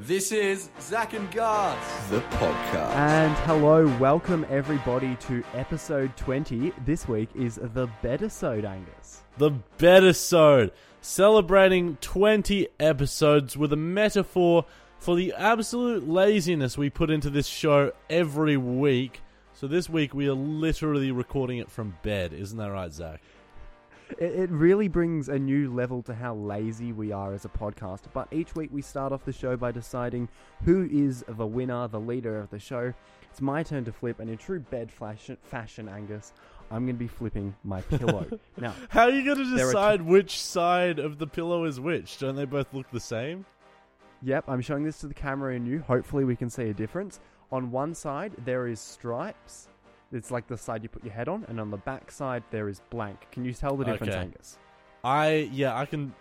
This is Zac and Gus. the podcast. And hello, welcome everybody to episode 20. This week is the Bedisode, Angus. The Bedisode, celebrating 20 episodes with a metaphor for the absolute laziness we put into this show every week. So this week we are literally recording it from bed, isn't that right, Zac? It, it really brings a new level to how lazy we are as a podcast. But each week we start off the show by deciding who is the winner, the leader of the show. It's my turn to flip, and in true bed fashion, fashion Angus, I'm going to be flipping my pillow. now, How are you going to decide which side of the pillow is which? Don't they both look the same? Yep, I'm showing this to the camera and you. Hopefully, we can see a difference. On one side, there is stripes. It's like the side you put your head on, and on the back side, there is blank. Can you tell the difference, Okay. Angus? I yeah, I can.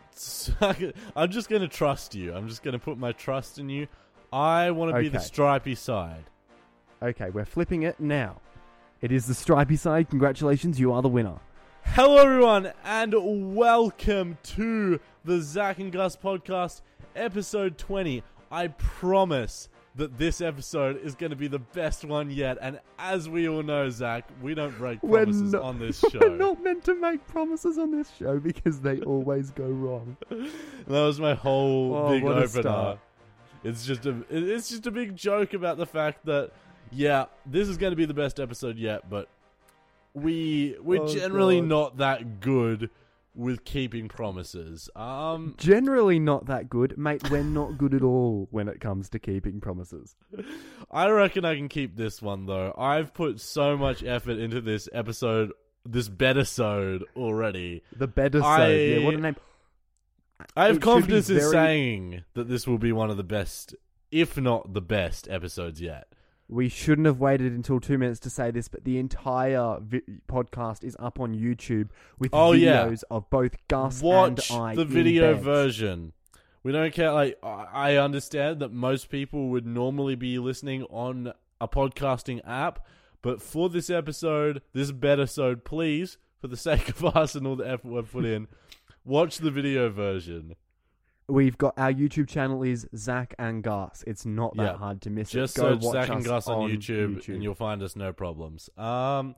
I'm just going to trust you. I'm just going to put my trust in you. I want to be the Okay. stripy side. Okay, we're flipping it now. It is the stripy side. Congratulations, you are the winner. Hello, everyone, and welcome to the Zac and Gus podcast, episode 20. I promise that this episode is going to be the best one yet. And as we all know, Zac, we don't break promises not- on this show. We're not meant to make promises on this show because they always go wrong. That was my whole Oh, big opener. It's just a it's just a big joke about the fact that yeah, this is going to be the best episode yet, but we we're Oh, generally God. not that good with keeping promises. Um Generally, not that good, mate. We're not good at all when it comes to keeping promises. I reckon I can keep this one though. I've put so much effort into this episode, this bedisode already. The better I- side. Yeah, what a name. I have It confidence in saying that this will be one of the best, if not the best, episodes yet. We shouldn't have waited until two minutes to say this, but the entire vi- podcast is up on YouTube with Oh, yeah. videos of both Gus Watch and I. the video version. We don't care. Like I understand that most people would normally be listening on a podcasting app, but for this episode, this bedisode, please, for the sake of us and all the effort we've put in, watch the video version. We've got our YouTube channel is Zac and Gus. It's not that Yeah. hard to miss Just it. Go search watch Zac and us Gus on, on YouTube, and you'll find us no problems. Um,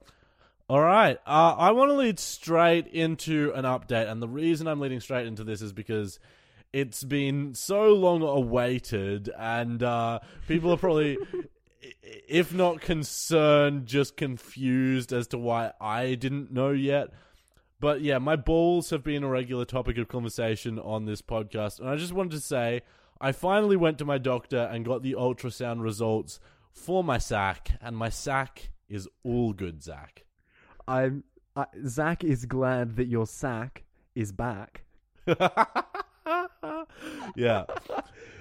all right. Uh, I want to lead straight into an update, and the reason I'm leading straight into this is because it's been so long awaited, and uh, people are probably, i- if not concerned, just confused as to why I didn't know yet. But yeah, my balls have been a regular topic of conversation on this podcast, and I just wanted to say I finally went to my doctor and got the ultrasound results for my sack, and my sack is all good, Zac. I'm I, Zac is glad that your sack is back. yeah,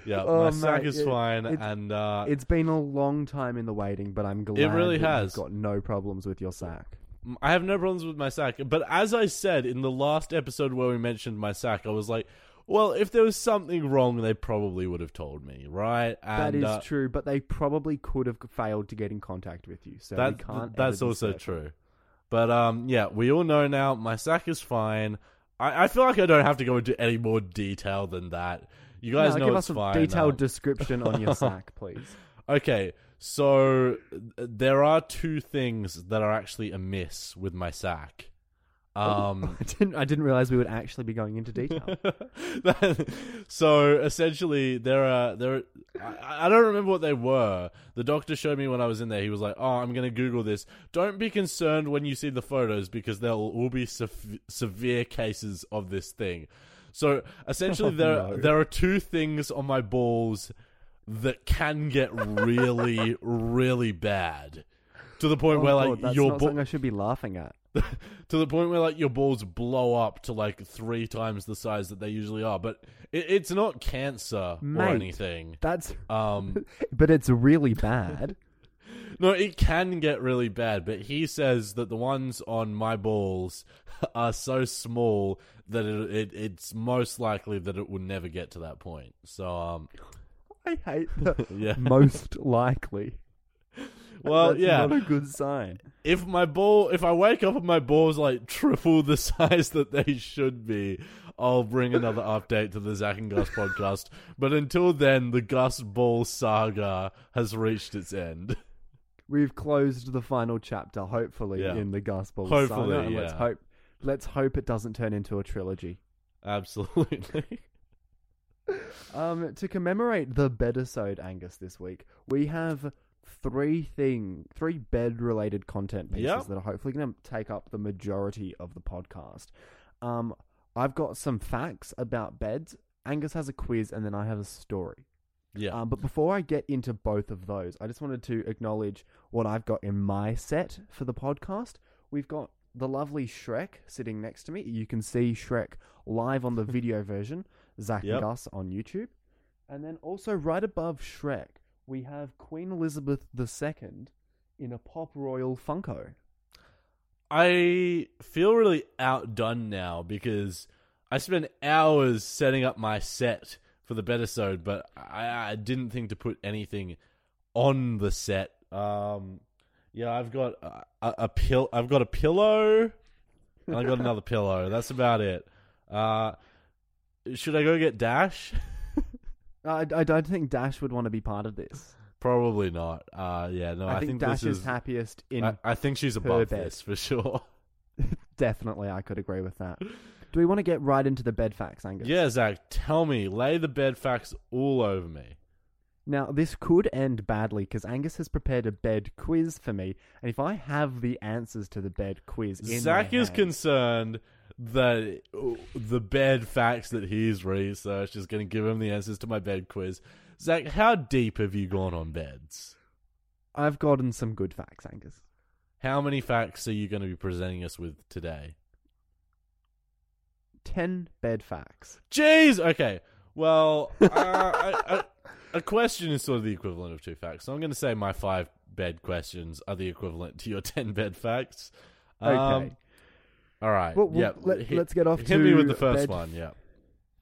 yeah, Oh, my sack mate, is it- fine, it- and uh, It's been a long time in the waiting, but I'm glad it really has. You've got no problems with your sack. I have no problems with my sack. But as I said in the last episode where we mentioned my sack, I was like, well, if there was something wrong, they probably would have told me, right? that And, is uh, true, but they probably could have failed to get in contact with you. So that we can't. that's also true. But um, yeah, we all know now. My sack is fine. I, I feel like I don't have to go into any more detail than that. You guys No, know give us a fine. detailed um, description on your sack, please. okay, so there are two things that are actually amiss with my sack. Um, I didn't. I didn't realize we would actually be going into detail. so essentially, there are there. Are, I, I don't remember what they were. The doctor showed me when I was in there. He was like, "Oh, I'm going to Google this. Don't be concerned when you see the photos because there will be sev- severe cases of this thing." So essentially, Oh, there no. there are two things on my balls that can get really, really bad. To the point Oh, where like God, your not ball, something I should be laughing at. to the point where like your balls blow up to like three times the size that they usually are. But it, it's not cancer Mate. or anything. That's. Um, But it's really bad. no, it can get really bad. But he says that the ones on my balls are so small that it, it it's most likely that it will never get to that point. So um, I hate the yeah. most likely. Well, That's yeah. not a good sign. if my ball if I wake up and my balls like triple the size that they should be, I'll bring another update to the Zac and Gus podcast. But until then, the Gus Ball saga has reached its end. We've closed the final chapter, hopefully, Yeah. in the gospel. Hopefully, saga, and Let's yeah. hope. Let's hope it doesn't turn into a trilogy. Absolutely. Um, to commemorate the bedisode, Angus, this week we have three thing, three bed-related content pieces Yep. that are hopefully going to take up the majority of the podcast. Um, I've got some facts about beds. Angus has a quiz, and then I have a story. Yeah. Um, but before I get into both of those, I just wanted to acknowledge what I've got in my set for the podcast. We've got the lovely Shrek sitting next to me. You can see Shrek live on the video version, Zac Yep. and Gus on YouTube. And then also right above Shrek, we have Queen Elizabeth II in a Pop Royal Funko. I feel really outdone now because I spent hours setting up my set for the bedisode, but I, I didn't think to put anything on the set. Um, yeah, I've got a, a, a pill. I've got a pillow. And I got another pillow. That's about it. Uh, should I go get Dash? I, I don't think Dash would want to be part of this. Probably not. Uh, yeah, no. I, I, think, this Dash is is. happiest in I, I think she's above bed. this for sure. Definitely, I could agree with that. Do we want to get right into the bed facts, Angus? Yeah, Zac, tell me, lay the bed facts all over me. Now, this could end badly because Angus has prepared a bed quiz for me, and if I have the answers to the bed quiz, in Zac is concerned that uh, the bed facts that he's researched is going to give him the answers to my bed quiz. Zac, how deep have you gone on beds? I've gotten some good facts, Angus. How many facts are you going to be presenting us with today? Ten bed facts. Jeez. Okay. Well, uh, I, I, a question is sort of the equivalent of two facts. So I'm going to say my five bed questions are the equivalent to your ten bed facts. Okay. Um, all right. well, well, yeah. let, us get off hit to me with the first bed, one. Yeah.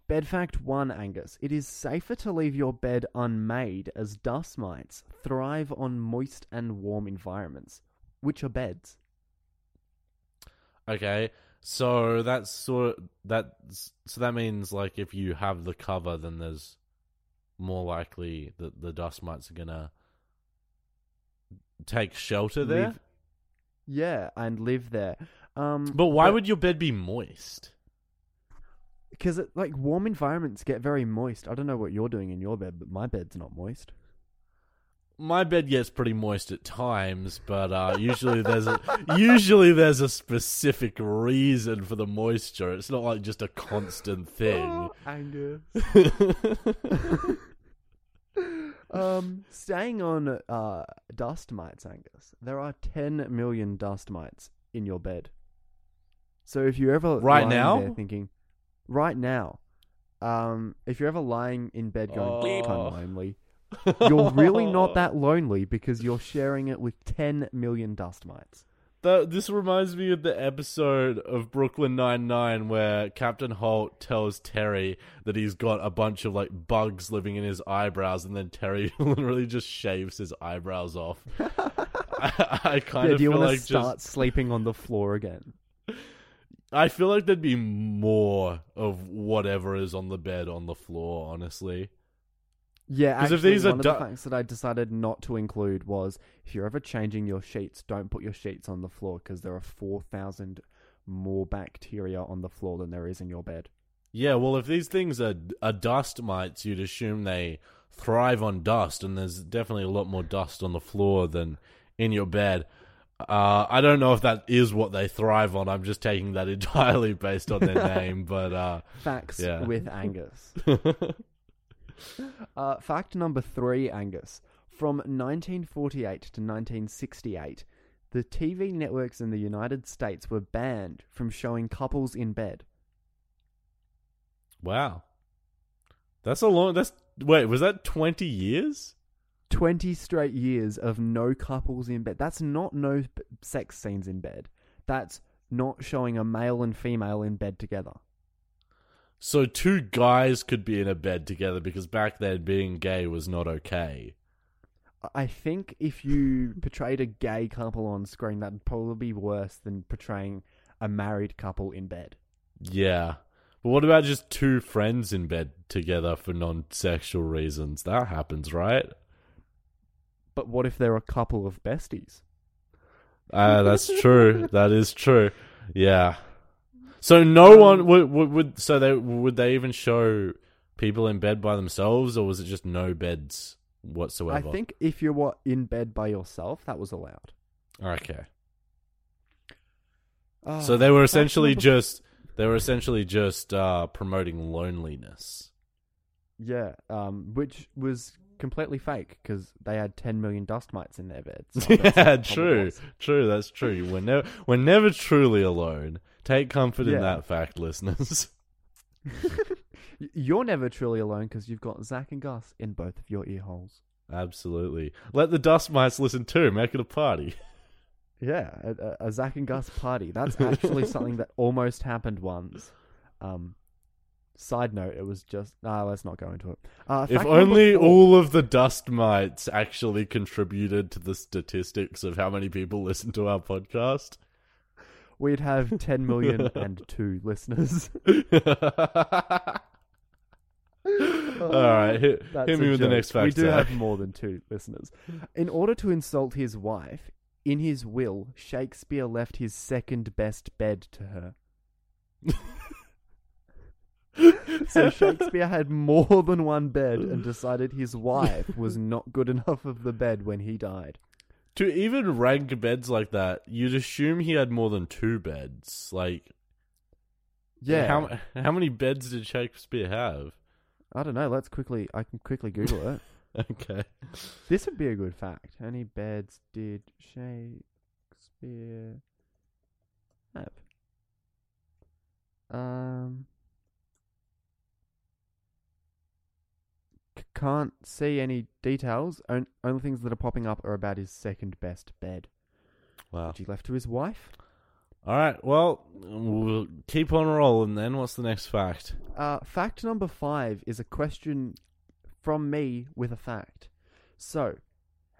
Bed fact one, Angus. It is safer to leave your bed unmade as dust mites thrive on moist and warm environments. Which are beds? Okay, so that's sort of that. So that means like if you have the cover, then there's more likely that the dust mites are gonna take shelter there. Live- Yeah, and live there. Um, But why would your bed be moist? Because like warm environments get very moist. I don't know what you're doing in your bed, but my bed's not moist. My bed gets pretty moist at times, but uh, usually there's a usually there's a specific reason for the moisture. It's not like just a constant thing. Angus. um, staying on uh, dust mites, Angus. There are 10 million dust mites in your bed. So if you're ever Right lying now? there thinking, right now, um, if you're ever lying in bed going, Oh. I'm lonely, you're really not that lonely because you're sharing it with 10 million dust mites. That this reminds me of the episode of Brooklyn Nine Nine where Captain Holt tells Terry that he's got a bunch of like bugs living in his eyebrows, and then Terry literally just shaves his eyebrows off. I, I kind yeah, of do you feel want like to start just sleeping on the floor again? I feel like there'd be more of whatever is on the bed on the floor. Honestly, Yeah, actually, if these are of du- the facts that I decided not to include was if you're ever changing your sheets, don't put your sheets on the floor because there are four thousand more bacteria on the floor than there is in your bed. yeah. Well, if these things are are dust mites, you'd assume they thrive on dust, and there's definitely a lot more dust on the floor than in your bed. Uh, I don't know if that is what they thrive on. I'm just taking that entirely based on their name, but uh, Facts Yeah. with Angus. Uh, fact number three, Angus. From 1948 to 1968, the TV networks in the United States were banned from showing couples in bed. wow, that's a long. That's wait, was that 20 years? 20 straight years of no couples in bed. That's not no sex scenes in bed. That's not showing a male and female in bed together. So two guys could be in a bed together because back then being gay was not okay. I- think if you portrayed a gay couple on screen, that'd probably be worse than portraying a married couple in bed. Yeah. But what about just two friends in bed together for non-sexual reasons? That happens, right? But what if they're a couple of besties? Uh, that's true. that is true. Yeah. So no Um, one would, would would so they would they even show people in bed by themselves, or was it just no beds whatsoever? I think if you were in bed by yourself, that was allowed. Okay. Ah, So they were essentially just they were essentially just uh, promoting loneliness. yeah, um, which was completely fake because they had 10 million dust mites in their beds. What yeah, true, true. That's true. We're never we're never truly alone. Take comfort in that fact, listeners. You're never truly alone because you've got Zac and Gus in both of your ear holes. Absolutely. Let the dust mites listen too. Make it a party. Yeah, a, a, a Zac and Gus party. That's actually something that almost happened once. Um, side note, it was just. Ah, let's not go into it. Uh, If fact number only four- all of the dust mites actually contributed to the statistics of how many people listen to our podcast. We'd have 10 million and two listeners. All right, hit, That's hit me a with the joke. next fact. We do Zac. have more than two listeners. In order to insult his wife, in his will, Shakespeare left his second best bed to her. So Shakespeare had more than one bed and decided his wife was not good enough of the bed when he died. To even rank beds like that, you'd assume he had more than two beds. Like, Yeah. how how many beds did Shakespeare have? I don't know. Let's quickly. I can quickly Google it. Okay, This would be a good fact. How many beds did Shakespeare have? Um, can't see any details. On- only things that are popping up are about his second best bed, wow. which he left to his wife. All right, well, we'll keep on rolling. Then, what's the next fact? Uh, fact number five is a question from me with a fact. So,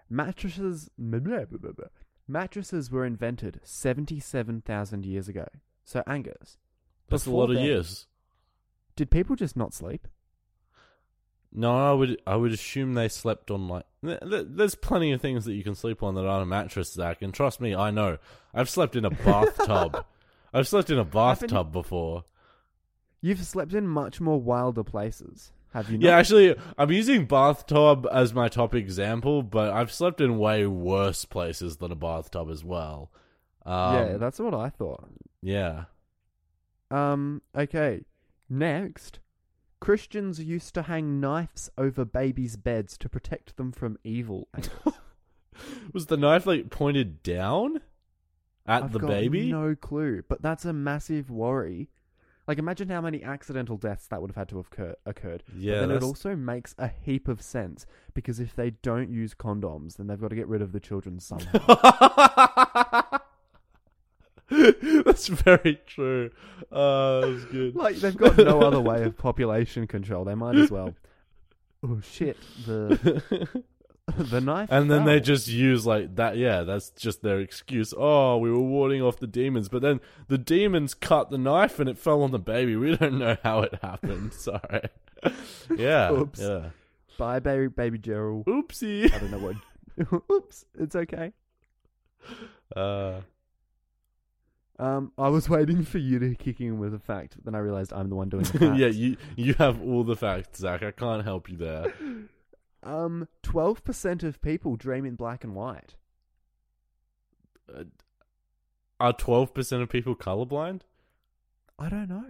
mattresses mattresses were invented seventy-seven thousand years ago. So, Angus, That's a Before lot of then- years. did people just not sleep? No, I would I would assume they slept on like. th- th- There's plenty of things that you can sleep on that aren't a mattress, Zac. And trust me, I know. I've slept in a bathtub. I've slept in a bathtub before. You've slept in much more wilder places, have you not? Yeah, actually, I'm using bathtub as my top example, but I've slept in way worse places than a bathtub as well. Um, yeah, that's what I thought. yeah. Um, okay. Next, Christians used to hang knives over babies' beds to protect them from evil. Was the knife like pointed down at I've the got baby? No clue, but that's a massive worry. Like, imagine how many accidental deaths that would have had to have occur- occurred. yeah, but then it also makes a heap of sense because if they don't use condoms, then they've got to get rid of the children somehow. That's very true. Uh, that was good. like, they've got no other way of population control. They might as well. Oh shit! The the knife. and then they just use like that. Yeah, that's just their excuse. Oh, we were warding off the demons, but then the demons cut the knife and it fell on the baby. We don't know how it happened. Sorry. yeah. Oops. Yeah. bye, baby, baby Gerald. Oopsie. I don't know what. Oops, it's okay. Uh, Um, I was waiting for you to kick in with a fact, but then I realized I'm the one doing the facts. yeah, you you have all the facts, Zac. I can't help you there. Um, twelve percent of people dream in black and white. Uh, are twelve percent of people colorblind? I don't know,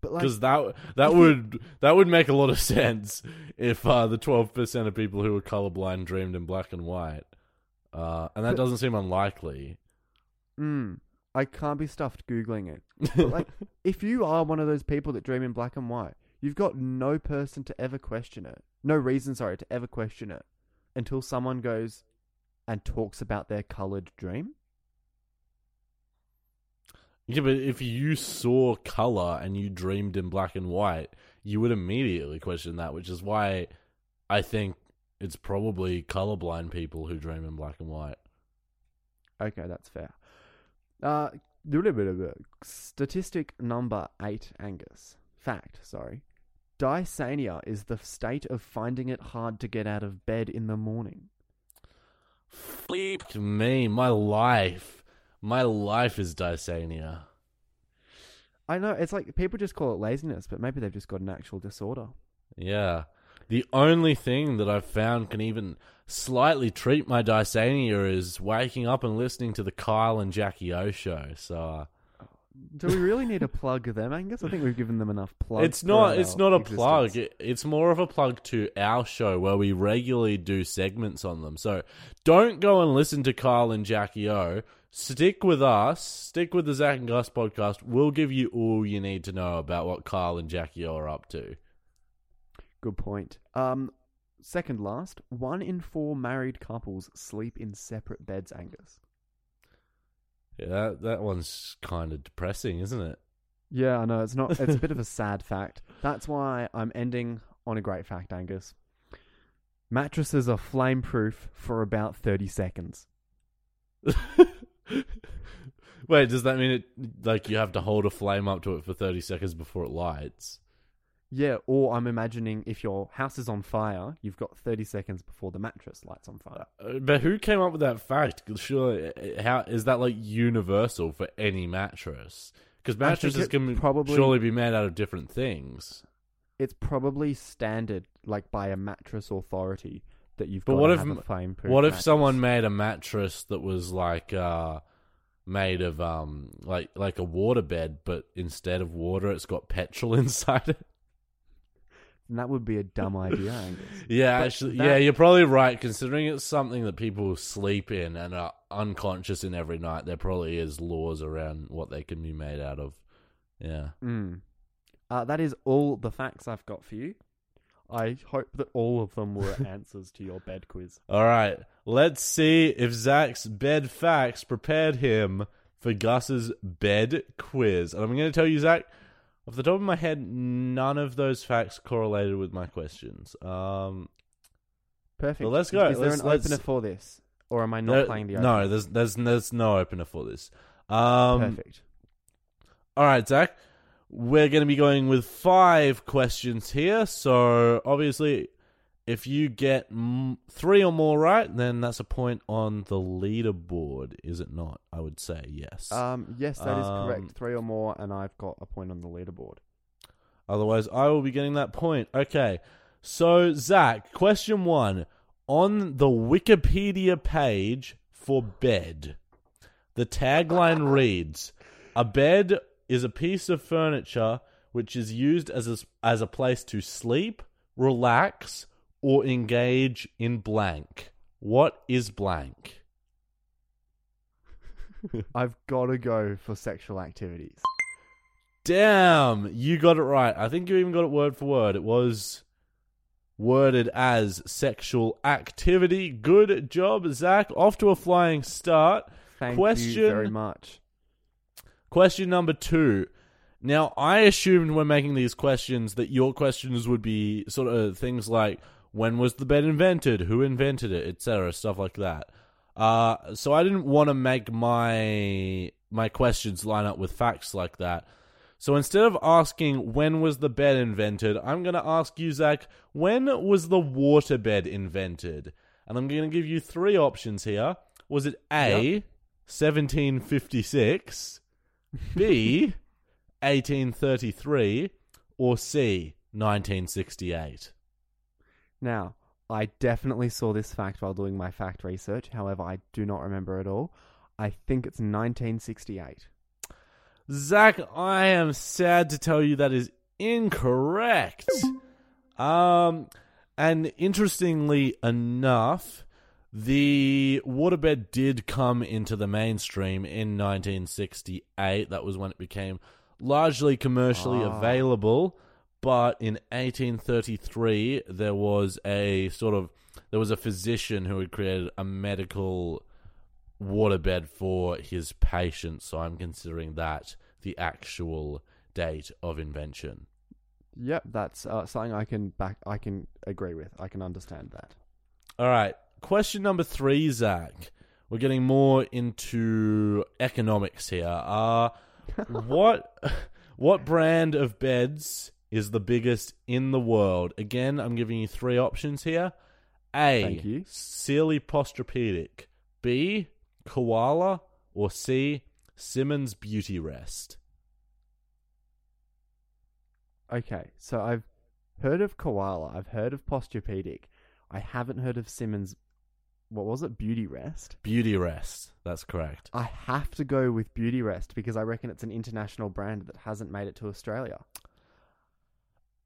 but like, Because that that would that would make a lot of sense if uh, the twelve percent of people who are colorblind dreamed in black and white, uh, and that But- doesn't seem unlikely. mm, I can't be stuffed googling it. But like, if you are one of those people that dream in black and white, you've got no person to ever question it. No reason, sorry, to ever question it until someone goes and talks about their colored dream. yeah, but if you saw color and you dreamed in black and white, you would immediately question that, which is why I think it's probably colorblind people who dream in black and white. Okay, that's fair. Uh, statistic number eight, Angus. fact, sorry. Dysania is the state of finding it hard to get out of bed in the morning. Bleep me, my life. My life is dysania. I know it's like people just call it laziness, but maybe they've just got an actual disorder. Yeah. The only thing that I've found can even slightly treat my dysania is waking up and listening to the Kyle and Jackie O show. So uh, Do we really need to plug them? I guess I think we've given them enough plugs. it's not it's not a existence. plug. It, it's more of a plug to our show where we regularly do segments on them. So don't go and listen to Kyle and Jackie O. Stick with us. Stick with the Zac and Gus podcast. We'll give you all you need to know about what Kyle and Jackie O are up to. Good point. Um, second last, one in four married couples sleep in separate beds. Angus. Yeah, that, that one's kind of depressing, isn't it? Yeah, I know it's not. It's a bit of a sad fact. That's why I'm ending on a great fact, Angus. Mattresses are flame proof for about thirty seconds. Wait, does that mean it like you have to hold a flame up to it for 30 seconds before it lights? Yeah, or I'm imagining if your house is on fire, you've got 30 seconds before the mattress lights on fire. Uh, But who came up with that fact? 'Cause Surely, uh, how is that like universal for any mattress? Because I think mattresses it can probably- surely be made out of different things. It's probably standard, like by a mattress authority, that you've But got what to if have m- a flame proof. What if mattress. someone made a mattress that was like uh, made of um like like a water bed, but instead of water, it's got petrol inside it? And that would be a dumb idea, Angus. Yeah, But actually, that- yeah, you're probably right. Considering it's something that people sleep in and are unconscious in every night, there probably is laws around what they can be made out of. Yeah. Mm. Uh, that is all the facts I've got for you. I hope that all of them were answers to your bed quiz. All right. Let's see if Zac's bed facts prepared him for Gus's bed quiz. And I'm going to tell you, Zac, off the top of my head, none of those facts correlated with my questions. Um, Perfect. Well, let's go. Is there Let's- an let's- opener for this, or am I not there- playing the no, opener? there's there's there's no opener for this. Um, Perfect. All right, Zac. We're going to be going with five questions here. So, obviously, if you get mm, three or more right, then that's a point on the leaderboard, is it not? I would say yes. Um, yes, that is Um, correct. Three or more, and I've got a point on the leaderboard. Otherwise, I will be getting that point. Okay. So, Zac, question one. On the Wikipedia page for bed, the tagline reads A bed is a piece of furniture which is used as a, as a place to sleep, relax, or engage in blank. What is blank? I've got to go for sexual activities. Damn, you got it right. I think you even got it word for word. It was worded as sexual activity. Good job, Zac. Off to a flying start. Thank Question- you very much. Question number two. Now, I assumed when making these questions that your questions would be sort of things like when was the bed invented, who invented it, etc., stuff like that. Uh, so I didn't want to make my my questions line up with facts like that. So instead of asking when was the bed invented, I'm going to ask you, Zac, when was the waterbed invented? And I'm going to give you three options here. Was it A, 1756, B, 1833, or C, 1968? Now, I definitely saw this fact while doing my fact research. However, I do not remember it all. I think it's 1968. Zac, I am sad to tell you that is incorrect. Um, and interestingly enough, the waterbed did come into the mainstream in 1968. That was when it became largely commercially Ah. available. But in 1833, there was a sort of there was a physician who had created a medical waterbed for his patients. So I'm considering that the actual date of invention. Yep, that's uh, something I can back. I can agree with. I can understand that. All right. Question number three, Zac. We're getting more into economics here. Uh, what what brand of beds is the biggest in the world? Again, I'm giving you three options here. A. Thank you. Sealy Posturepedic. B. Koala. Or C. Simmons Beauty Rest. Okay, so I've heard of koala. I've heard of Posturepedic. I haven't heard of Simmons. What was it? Beauty Rest. Beauty Rest. That's correct. I have to go with Beauty Rest because I reckon it's an international brand that hasn't made it to Australia.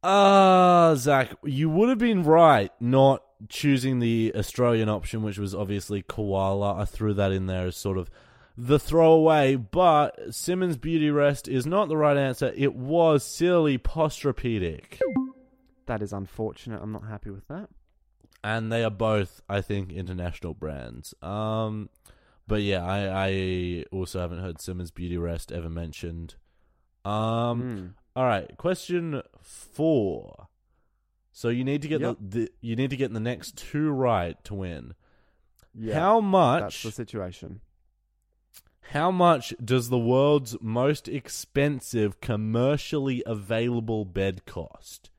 Ah, Zac, you would have been right not choosing the Australian option, which was obviously koala. I threw that in there as sort of the throwaway, but Simmons Beauty Rest is not the right answer. It was Sealy Posturepedic. That is unfortunate. I'm not happy with that. and they are both, I think, international brands. Um, but yeah, I, I also haven't heard Simmons Beauty Rest ever mentioned. Um, Mm. All right, question four. So you need to get Yep. the, the you need to get the next two right to win. Yeah, how much? that's the situation. How much does the world's most expensive commercially available bed cost?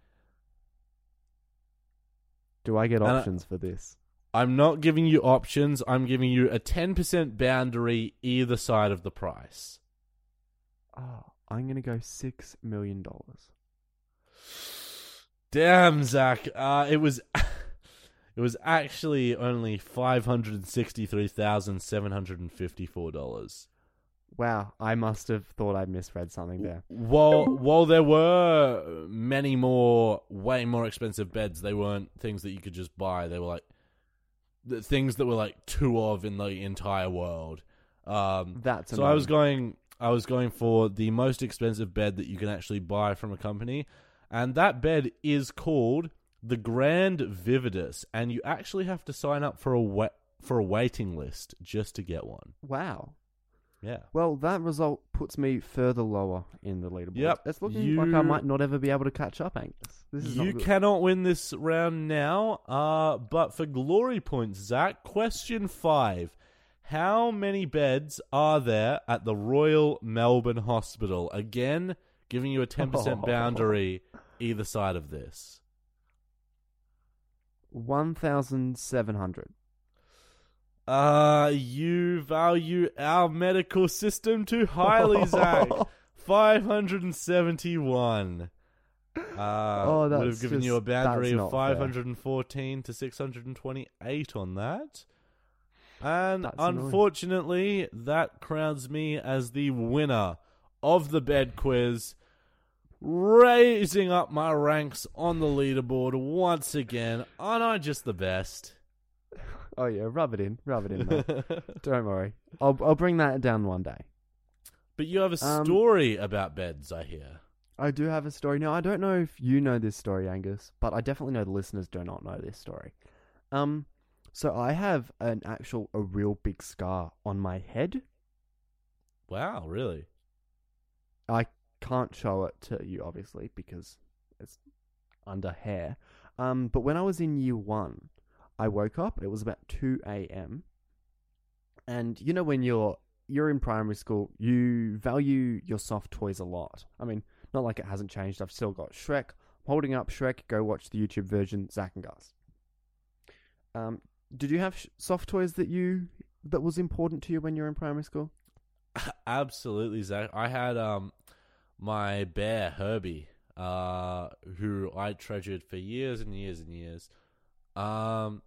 Do I get And I- options for this? I'm not giving you options. I'm giving you a 10% boundary either side of the price. Oh, I'm gonna go six million dollars. Damn, Zac. Uh, it was it was actually only five hundred sixty-three thousand seven hundred and fifty-four dollars. Wow, I must have thought I misread something there. While while there were many more, way more expensive beds, they weren't things that you could just buy. They were like the things that were like two of in the entire world. Um, That's so I was going I was going for the most expensive bed that you can actually buy from a company and that bed is called the Grand Vividus and you actually have to sign up for a wa- for a waiting list just to get one. Wow. Yeah. Well, that result puts me further lower in the leaderboard. Yep, It's looking like I might not ever be able to catch up, Angus. This is You cannot win this round now. Uh but for glory points, Zac, question 5. How many beds are there at the Royal Melbourne Hospital? Again, giving you a 10% boundary either side of this. One thousand seven hundred. Uh, you value our medical system too highly, Zac. 571. Uh, Oh, would have given you a just- boundary of not fair. 514 to 628 on that. And That's annoying. unfortunately, that crowns me as the winner of the bed quiz, raising up my ranks on the leaderboard once again. Aren't I just the best? Oh yeah, rub it in, rub it in. Don't worry, I'll I'll bring that down one day. But you have a Um, story about beds, I hear. I do have a story. Now, I don't know if you know this story, Angus, but I definitely know the listeners do not know this story. Um, so I have an actual, a real big scar on my head. Wow, really? I can't show it to you, obviously, because it's under hair. Um, but when I was in year one, I woke up. It was about two a.m. And you know when you're you're in primary school, you value your soft toys a lot. I mean, not like it hasn't changed. I've still got Shrek. I'm holding up Shrek. Go watch the YouTube version. Zac and Gus. Um, did you have sh- soft toys that you that was important to you when you were in primary school? Absolutely, Zac. I had um my bear Herbie, uh, who I treasured for years and years and years. Um,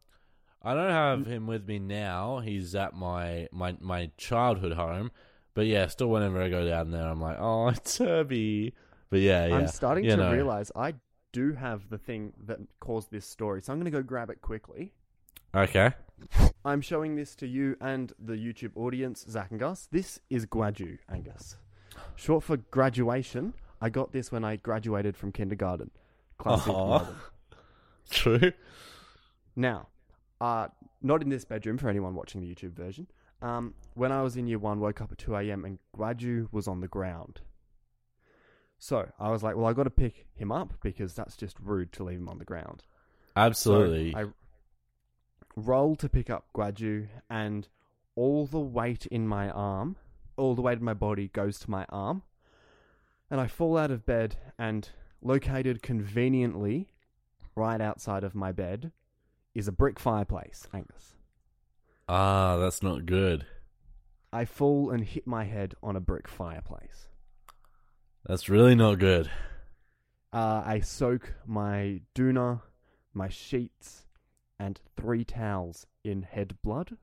I don't have him with me now. He's at my my my childhood home, but yeah, still whenever I go down there, I'm like, oh, it's Herbie. But yeah, yeah. I'm starting you to know. realize I do have the thing that caused this story, so I'm going to go grab it quickly. Okay. I'm showing this to you and the YouTube audience, Zac and Gus. This is Guaju, Angus. Short for graduation. I got this when I graduated from kindergarten. Classic. Melbourne. True. Now, uh, not in this bedroom for anyone watching the YouTube version. Um, when I was in year one, woke up at 2 a.m. and Guaju was on the ground. So I was like, well, I got to pick him up because that's just rude to leave him on the ground. Absolutely. So I roll to pick up Guaju, and all the weight in my arm, all the weight of my body goes to my arm. And I fall out of bed and located conveniently right outside of my bed, is a brick fireplace, Angus. Ah, that's not good. I fall and hit my head on a brick fireplace. That's really not good. Uh, I soak my doona, my sheets, and three towels in head blood,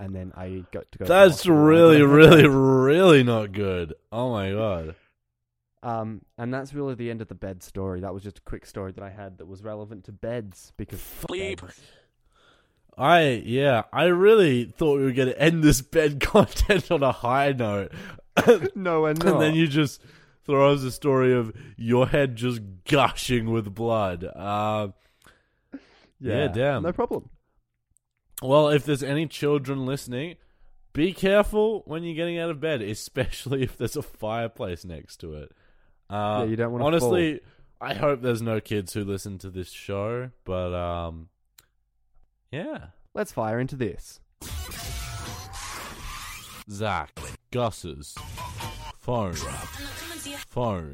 and then I got to go. That's. I really, really, really not good. Oh my god. Um, and that's really the end of the bed story. That was just a quick story that I had that was relevant to beds because beds. I yeah, I really thought we were going to end this bed content on a high note, no, and and then you just throw us a story of your head just gushing with blood. Uh, yeah, damn. no problem. well, if there's any children listening, be careful when you're getting out of bed, especially if there's a fireplace next to it. Uh, Yeah, you don't wanna Honestly, I hope there's no kids who listen to this show, but um, yeah. Let's fire into this. Zac, Gus's phone, phone.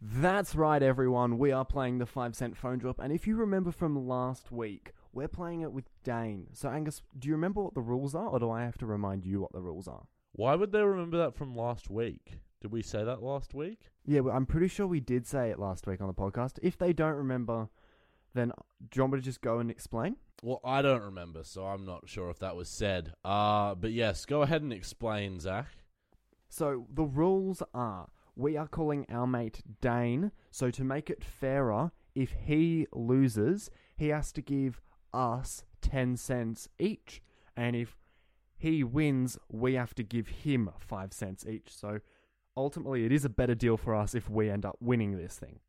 That's right, everyone. We are playing the five cent phone drop, and if you remember from last week, we're playing it with Dane. So, Angus, do you remember what the rules are, or do I have to remind you what the rules are? Why would they remember that from last week? Did we say that last week? Yeah, well, I'm pretty sure we did say it last week on the podcast. If they don't remember, then do you want me to just go and explain? Well, I don't remember, so I'm not sure if that was said. Uh, but yes, go ahead and explain, Zac. So the rules are we are calling our mate Dane. So to make it fairer, if he loses, he has to give us 10 cents each. And if he wins, we have to give him 5 cents each. So ultimately, it is a better deal for us if we end up winning this thing.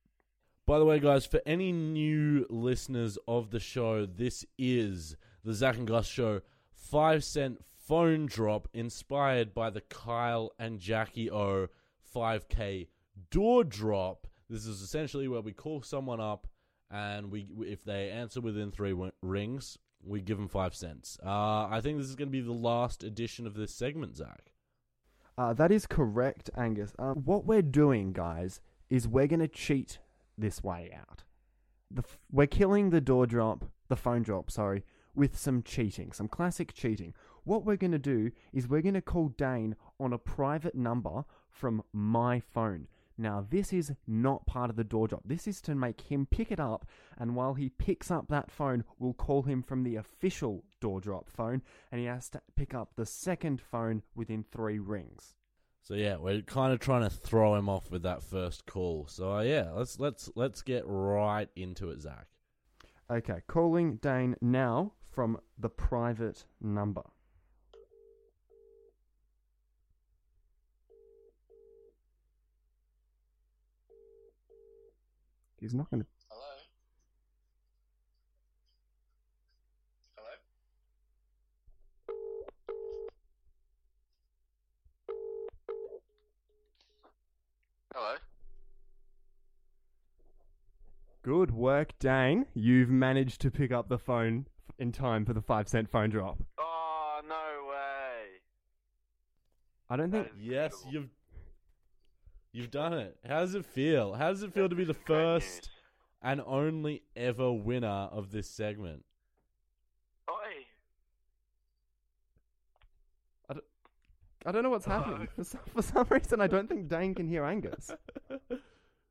By the way, guys, for any new listeners of the show, this is the Zac and Gus Show 5 cent phone drop inspired by the Kyle and Jackie O 5K door drop. This is essentially where we call someone up and we if they answer within three w- rings, we give them 5 cents. Uh, I think this is going to be the last edition of this segment, Zac. Uh, that is correct, Angus. Uh, what we're doing, guys, is we're going to cheat this way out. F- we're killing the door drop, the phone drop, sorry, with some cheating, some classic cheating. What we're going to do is we're going to call Dane on a private number from my phone. Now, this is not part of the door drop. This is to make him pick it up, and while he picks up that phone, we'll call him from the official door drop phone, and he has to pick up the second phone within three rings. So yeah, we're kind of trying to throw him off with that first call. So uh, yeah, let's let's let's get right into it, Zac. Okay, calling Dane now from the private number. He's not going to. Hello? Hello? Hello? Good work, Dane. You've managed to pick up the phone in time for the five cent phone drop. Oh, no way. I don't think. Yes, incredible. you've you've done it. How does it feel? How does it feel to be the This is great first and only ever winner of this segment? Oi. I don't know what's happening. For some, for some reason, I don't think Dane can hear Angus.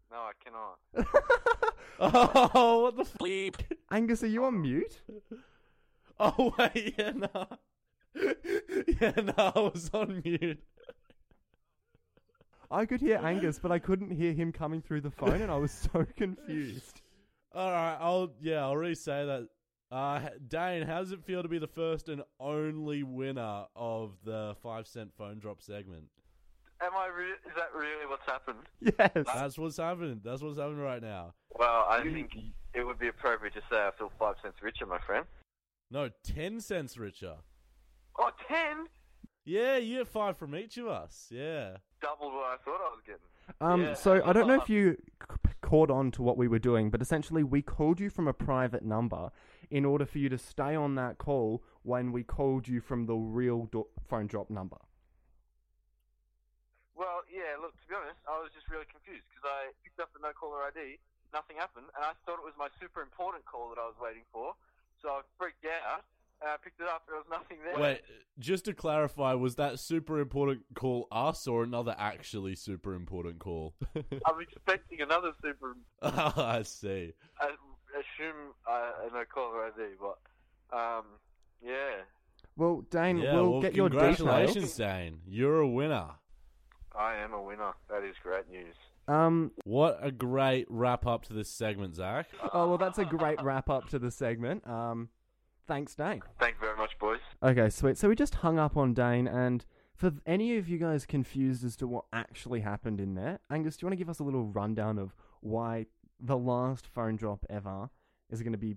No, I cannot. Oh, what the f- Bleep. Angus, are you on mute? Oh wait, yeah, nah. yeah, nah, I was on mute. I could hear Angus, but I couldn't hear him coming through the phone, and I was so confused. All right, I'll yeah, I'll re-say that. Uh, Dane, how does it feel to be the first and only winner of the five cent phone drop segment? Am I re- is that really what's happened? Yes. That's what's happening. That's what's happening right now. Well, I think it would be appropriate to say I feel five cents richer, my friend. No, ten cents richer. Oh, ten? Yeah, you get five from each of us. Yeah. Double what I thought I was getting. Um, Yeah. so I don't know if you c- caught on to what we were doing, but essentially we called you from a private number in order for you to stay on that call when we called you from the real do- phone drop number. Well, yeah, look, to be honest, I was just really confused because I picked up the no caller ID, nothing happened, and I thought it was my super important call that I was waiting for. So I freaked out, and I picked it up, there was nothing there. Wait, just to clarify, was that super important call us or another actually super important call? I'm expecting another super. oh, I see. I assume uh, a no caller ID, but um, yeah, Well, Dane, Yeah, we'll well, get your congratulations, details. Dane. You're a winner. I am a winner. That is great news. Um, What a great wrap up to this segment, Zac. oh well, that's a great wrap up to the segment. Um, thanks, Dane. Thank you very much, boys. Okay, sweet. So we just hung up on Dane, and for any of you guys confused as to what actually happened in there, Angus, do you want to give us a little rundown of why the last phone drop ever is going to be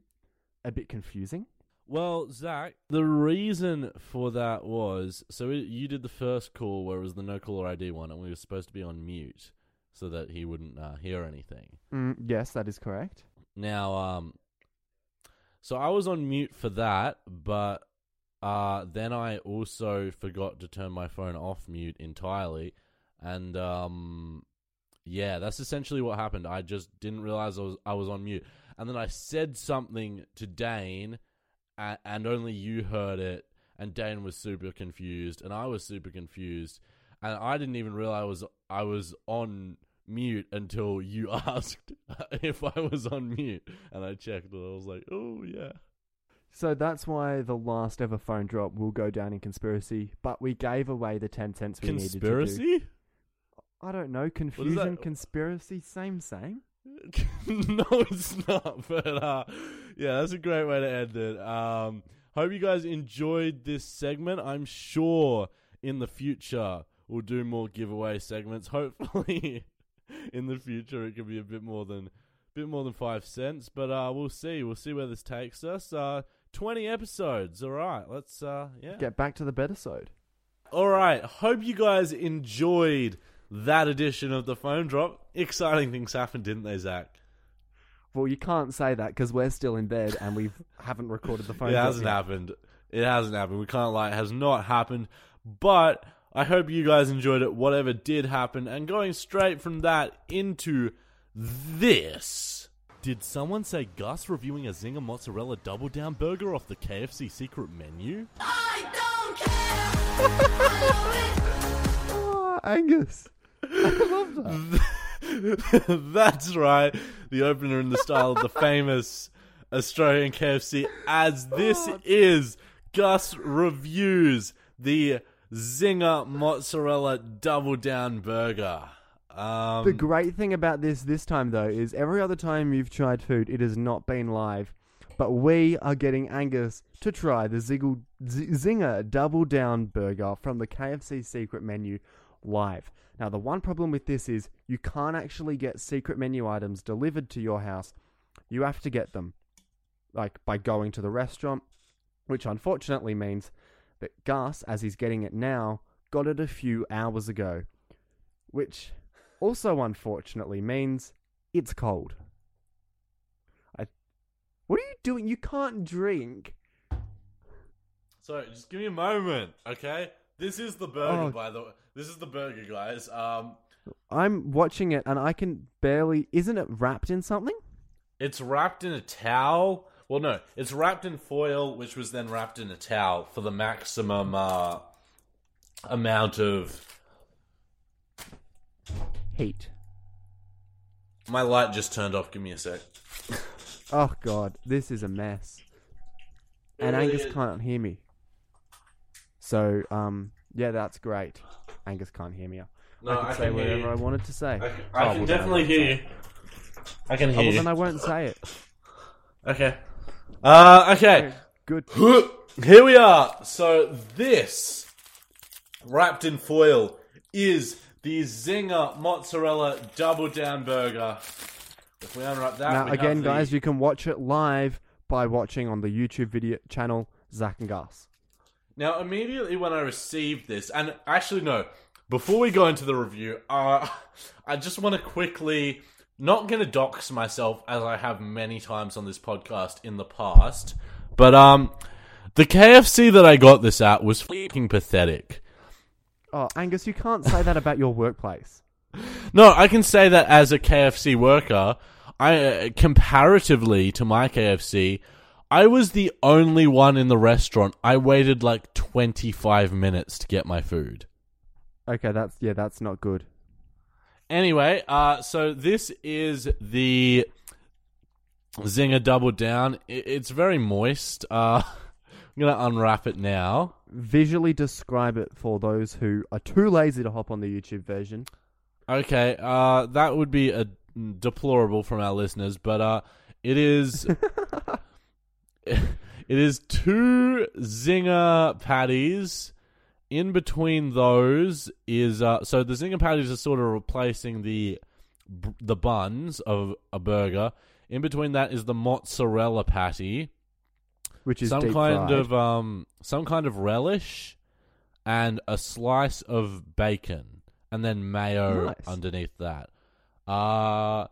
a bit confusing? Well, Zac, the reason for that was so you did the first call where it was the no caller ID one, and we were supposed to be on mute so that he wouldn't uh, hear anything. Mm, yes, that is correct. Now, um, so I was on mute for that, but uh, then I also forgot to turn my phone off mute entirely, and um, yeah, that's essentially what happened. I just didn't realize I was I was on mute, and then I said something to Dane, a- and only you heard it, and Dane was super confused, and I was super confused, and I didn't even realize I was I was on mute until you asked if I was on mute, and I checked, and I was like, oh yeah. So that's why the last ever phone drop will go down in conspiracy, but we gave away the 10 cents we needed to do. Conspiracy? I don't know. Confusion, conspiracy, same, same. no, it's not. But uh, yeah, that's a great way to end it. Um, hope you guys enjoyed this segment. I'm sure in the future we'll do more giveaway segments. Hopefully, in the future it could be a bit more than bit more than five cents. But uh, we'll see. We'll see where this takes us. Uh, Twenty episodes. All right. Let's uh, yeah. Get back to the bedisode. All right. Hope you guys enjoyed that edition of the phone drop. Exciting things happened, didn't they, Zac? Well, you can't say that because we're still in bed and we haven't recorded the phone it hasn't yet. happened. It hasn't happened. We can't lie. It has not happened. But I hope you guys enjoyed it, whatever did happen. And going straight from that into this. Did someone say Gus reviewing a Zinger Mozzarella Double Down Burger off the KFC secret menu? I don't care. I oh, Angus. I love that. That's right. The opener in the style of the famous Australian KFC, as this is Gus reviews the Zinger Mozzarella Double Down Burger. Um, The great thing about this this time though is every other time you've tried food, it has not been live. But we are getting Angus to try the Ziggle, Z- Zinger Double Down Burger from the KFC secret menu live. Now, the one problem with this is you can't actually get secret menu items delivered to your house. You have to get them, like by going to the restaurant, which unfortunately means that Gus, as he's getting it now, got it a few hours ago. Which also unfortunately means it's cold. I What are you doing? You can't drink. So just give me a moment, okay? This is the burger, Oh. by the way. This is the burger, guys. Um, I'm watching it and I can barely isn't it wrapped in something? It's wrapped in a towel. Well, no, it's wrapped in foil, which was then wrapped in a towel for the maximum uh, amount of. Heat. My light just turned off. Give me a sec. Oh god, this is a mess. And really Angus is. can't hear me. So, um yeah, that's great. Angus can't hear me. No, I could I say can whatever. I wanted to say. I can, Oh, I well, can then definitely hear you. I can Oh, hear well, you. then I won't say it. Okay. Uh, okay. Good. Here we are. So this, wrapped in foil, is the Zinger Mozzarella Double Down Burger. If we unwrap that, Now we have again, the- guys, you can watch it live by watching on the YouTube video channel Zac and Gus. Now, immediately when I received this, and actually, no, before we go into the review, uh, I just want to quickly, not going to dox myself as I have many times on this podcast in the past, but um, the KFC that I got this at was fucking pathetic. Oh, Angus, you can't say that about your workplace. No, I can say that as a KFC worker, I uh, comparatively to my KFC, I was the only one in the restaurant. I waited like 25 minutes to get my food. Okay, that's yeah, that's not good. Anyway, uh, so this is the Zinger Double Down. It's very moist. Uh, I'm gonna unwrap it now. Visually describe it for those who are too lazy to hop on the YouTube version. Okay, uh, that would be a deplorable from our listeners, but uh, it is it is two zinger patties. In between those is uh, so the zinger patties are sort of replacing the the buns of a burger. In between that is the mozzarella patty, Which is some kind fried. of um some kind of relish, and a slice of bacon, and then mayo Nice. underneath that. Uh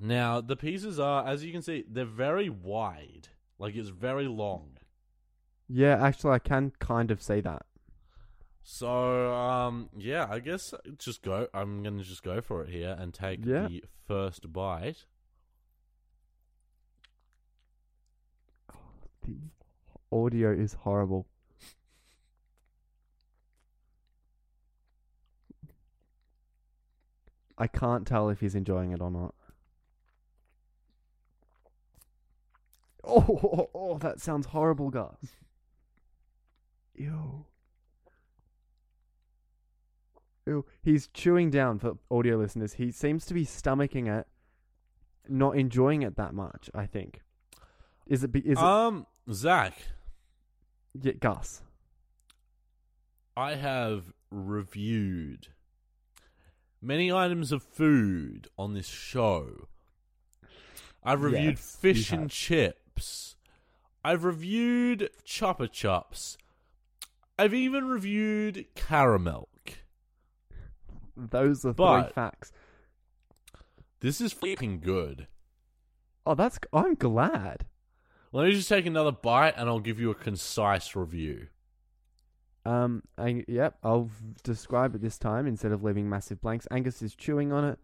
now the pieces are, as you can see, they're very wide. Like it's very long. Yeah, actually, I can kind of see that. So um yeah, I guess just go. I'm gonna just go for it here and take Yeah. the first bite. The audio is horrible. I can't tell if he's enjoying it or not. Oh, oh, oh, that sounds horrible, Gus. Ew. Ew. He's chewing down for audio listeners. He seems to be stomaching it, not enjoying it that much. I think. Is it? Be, is it? um, Zac, Yeah, Gus. I have reviewed many items of food on this show. I've reviewed Yes, fish and chips. I've reviewed chopper chops. I've even reviewed caramel. Those are three facts. This is flipping good. Oh, that's. I'm glad. Let me just take another bite and I'll give you a concise review. Um. I, yep. I'll describe it this time instead of leaving massive blanks. Angus is chewing on it.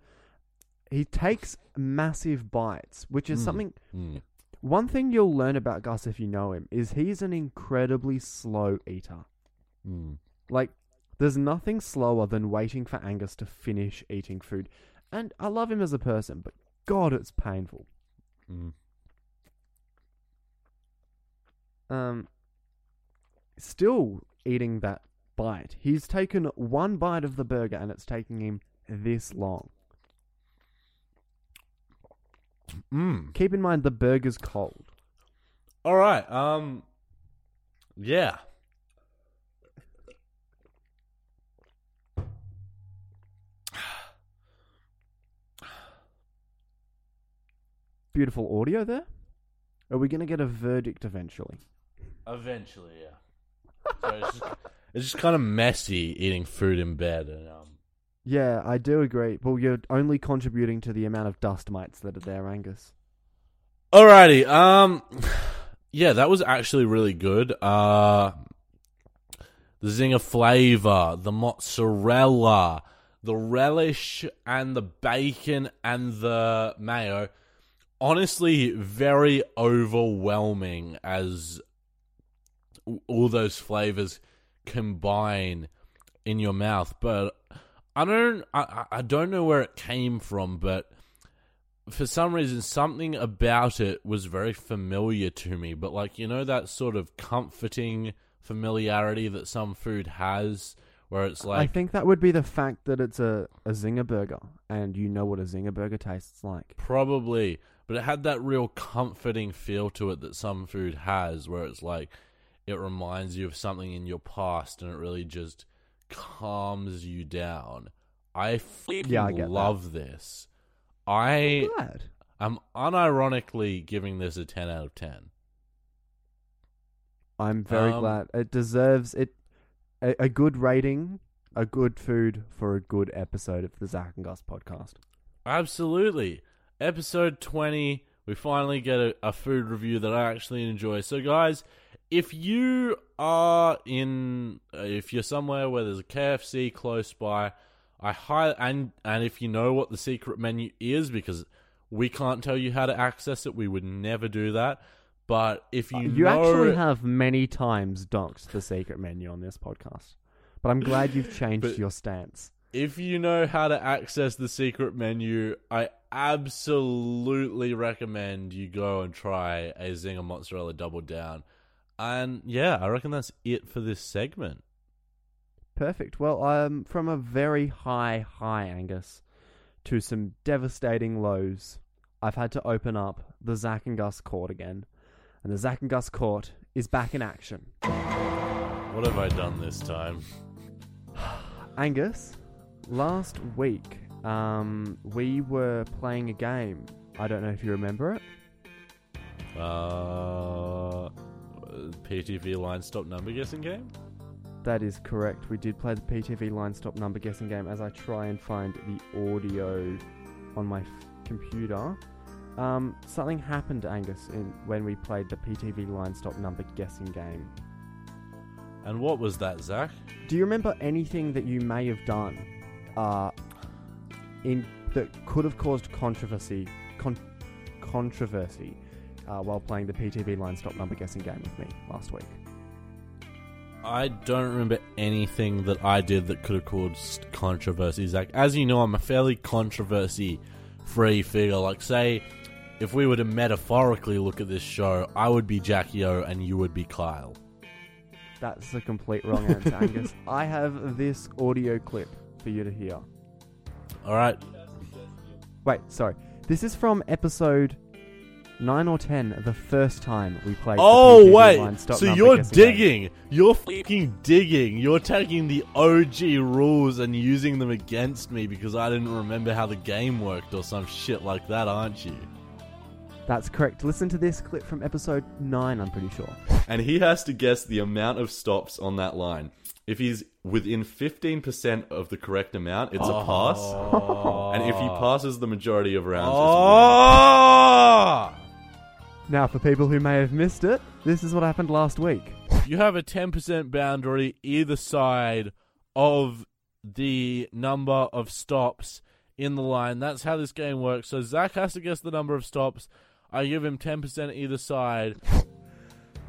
He takes massive bites, which is Mm. something. Mm. One thing you'll learn about Gus if you know him is he's an incredibly slow eater. Mm. Like, there's nothing slower than waiting for Angus to finish eating food. And I love him as a person, but God, it's painful. Mm. um, still eating that bite. He's taken one bite of the burger and it's taking him this long. Mm. Keep in mind the burger's cold. All right. Um. Yeah. Beautiful audio there. Are we going to get a verdict eventually? Eventually, yeah. So it's just, it's just kind of messy eating food in bed, and um. Yeah, I do agree. Well, you're only contributing to the amount of dust mites that are there, Angus. Alrighty. Um. Yeah, that was actually really good. Uh. The zinger flavor, the mozzarella, the relish, and the bacon and the mayo. Honestly, very overwhelming as all those flavors combine in your mouth. But I don't, I, I don't know where it came from, but for some reason, something about it was very familiar to me. But like you know that sort of comforting familiarity that some food has, where it's like I think that would be the fact that it's a, a zinger burger and you know what a zinger burger tastes like. Probably, but it had that real comforting feel to it that some food has, where it's like it reminds you of something in your past, and it really just calms you down. I Yeah, I get that. love this. I Glad. am unironically giving this a ten out of ten. I'm very Um, glad. It deserves it. A, a good rating, a good food for a good episode of the Zac and Gus podcast. Absolutely, episode twenty. We finally get a, a food review that I actually enjoy. So, guys, if you are in, uh, if you're somewhere where there's a KFC close by, I high and and if you know what the secret menu is, because we can't tell you how to access it, we would never do that. But if you, Uh, You know actually have many times docked the secret menu on this podcast. But I'm glad you've changed But- your stance. If you know how to access the secret menu, I absolutely recommend you go and try a Zinger Mozzarella Double Down. And yeah, I reckon that's it for this segment. Perfect. Well, um, from a very high, high Angus to some devastating lows, I've had to open up the Zac and Gus court again. And the Zac and Gus court is back in action. What have I done this time? Angus, last week, um, we were playing a game. I don't know if you remember it. Uh, PTV line stop number guessing game? That is correct. We did play the PTV line stop number guessing game as I try and find the audio on my f- computer. Um, something happened, Angus, in, when we played the PTV line stop number guessing game. And what was that, Zac? Do you remember anything that you may have done uh, in that could have caused controversy con- controversy uh, while playing the PTV line stop number guessing game with me last week? I don't remember anything that I did that could have caused controversy, Zac. As you know, I'm a fairly controversy free figure. Like, say, if we were to metaphorically look at this show, I would be Jackie O and you would be Kyle. That's a complete wrong answer, Angus. I have this audio clip for you to hear. All right. Wait, sorry. This is from episode nine or ten, the first time we played. Oh PTV wait, stop so you're guessing game. digging. You're fucking digging. You're taking the OG rules and using them against me because I didn't remember how the game worked or some shit like that, aren't you? That's correct. Listen to this clip from episode nine. I'm pretty sure. and he has to guess the amount of stops on that line. If he's within 15% of the correct amount, it's a pass. Oh. And if he passes the majority of rounds, Oh! Now, for people who may have missed it, this is what happened last week. You have a 10% boundary either side of the number of stops in the line. That's how this game works. So Zac has to guess the number of stops. I give him 10% either side.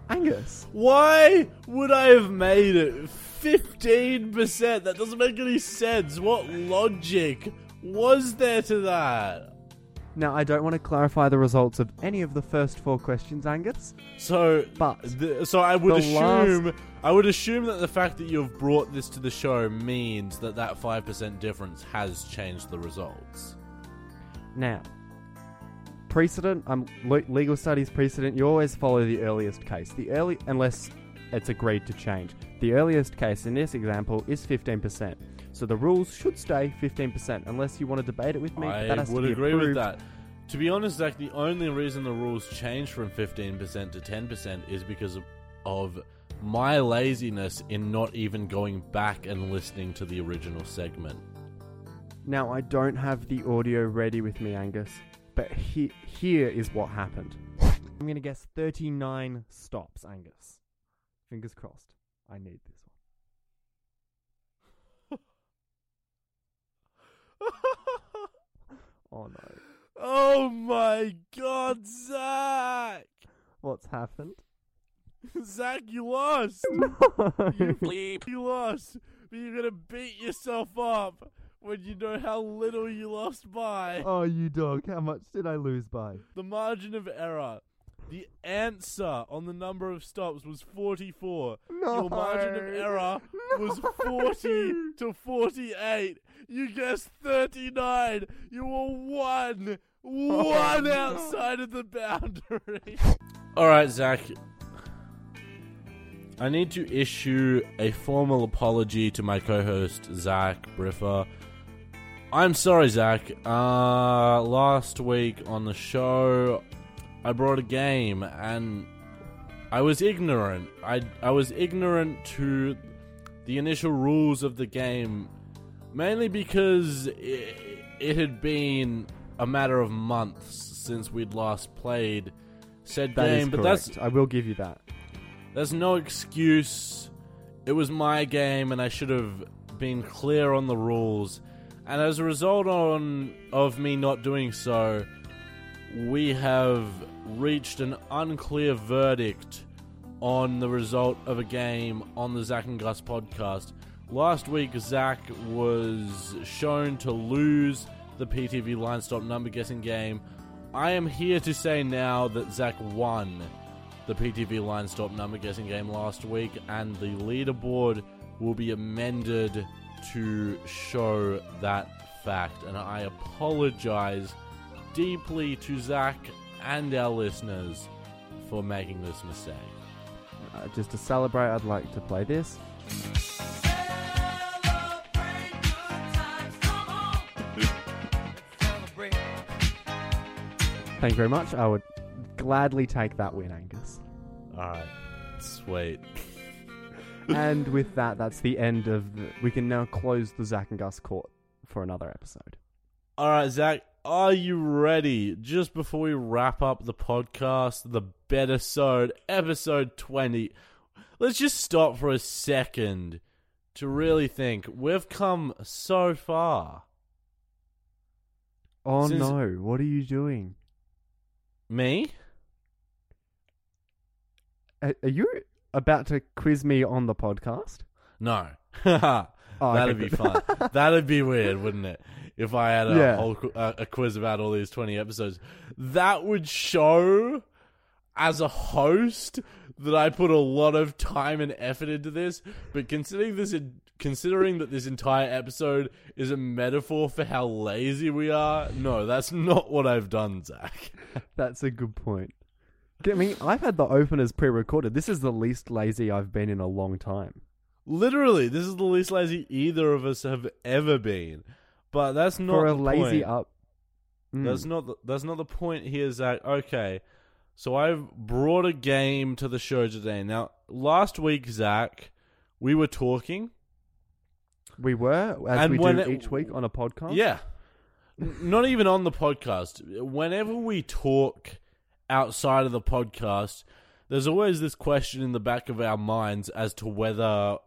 Angus, Why would I have made it 15%? That doesn't make any sense. What logic was there to that? now I don't want to clarify the results of any of the first four questions, Angus, So, but the, so I would The last- assume I would assume that the fact that you've brought this to the show means that that 5% difference has changed the results. now precedent. Um, le- legal studies precedent. You always follow the earliest case. The early, unless it's agreed to change. The earliest case in this example is 15%. So the rules should stay 15%, unless you want to debate it with me. that I to would agree with that. To be honest, Zac, the only reason the rules changed from 15% to 10% is because of, of my laziness in not even going back and listening to the original segment. Now, I don't have the audio ready with me, Angus, but he- here is what happened. I'm going to guess 39 stops, Angus. Fingers crossed. I need this one. Oh no. oh my god, Zac! What's happened? Zac, you lost! You. You lost. But you're gonna beat yourself up when you know how little you lost by. oh, you dog. How much did I lose by? The margin of error. The answer on the number of stops was 44. No. Your margin of error was 40 to 48. You guessed 39. You were one, one oh, no. outside of the boundary. All right, Zac. I need to issue a formal apology to my co-host Zac Briffer. I'm sorry, Zac. Uh, last week on the show, I brought a game and I was ignorant. I I was ignorant to the initial rules of the game, mainly because it, it had been a matter of months since we'd last played said That game. But correct. that's I will give you that. There's no excuse. It was my game, and I should have been clear on the rules. And as a result on of me not doing so, we have reached an unclear verdict on the result of a game on the Zac and Gus podcast. Last week, Zac was shown to lose the PTV line stop number guessing game. I am here to say now that Zac won the PTV line stop number guessing game last week, and the leaderboard will be amended to show that fact. And I apologize deeply to Zac and our listeners for making this mistake. Uh, just to celebrate, I'd like to play this. Thank you very much. I would gladly take that win, Angus. Alright, sweet. And with that, that's the end of the. We can now close the Zac and Gus court for another episode. Alright, Zac, are you ready? Just before we wrap up the podcast, the Bedisode, episode 20, let's just stop for a second to really think. We've come so far. Oh Since- no, what are you doing? Me? Are, are you about to quiz me on the podcast? No. That'd Oh, okay, be fun. That'd be weird, wouldn't it? If I had a Yeah. whole qu- uh, a quiz about all these twenty episodes, that would show as a host that I put a lot of time and effort into this. But considering this, considering that this entire episode is a metaphor for how lazy we are, no, that's not what I've done, Zac. That's a good point. I mean, I've had the openers pre-recorded. This is the least lazy I've been in a long time. Literally, this is the least lazy either of us have ever been. But that's not For a the lazy point. up. Mm. That's not the, that's not the point here, Zac. Okay, so I've brought a game to the show today. Now, last week, Zac, we were talking. We were, as And we do it- each week on a podcast. Yeah, not even on the podcast. Whenever we talk outside of the podcast, there's always this question in the back of our minds as to whether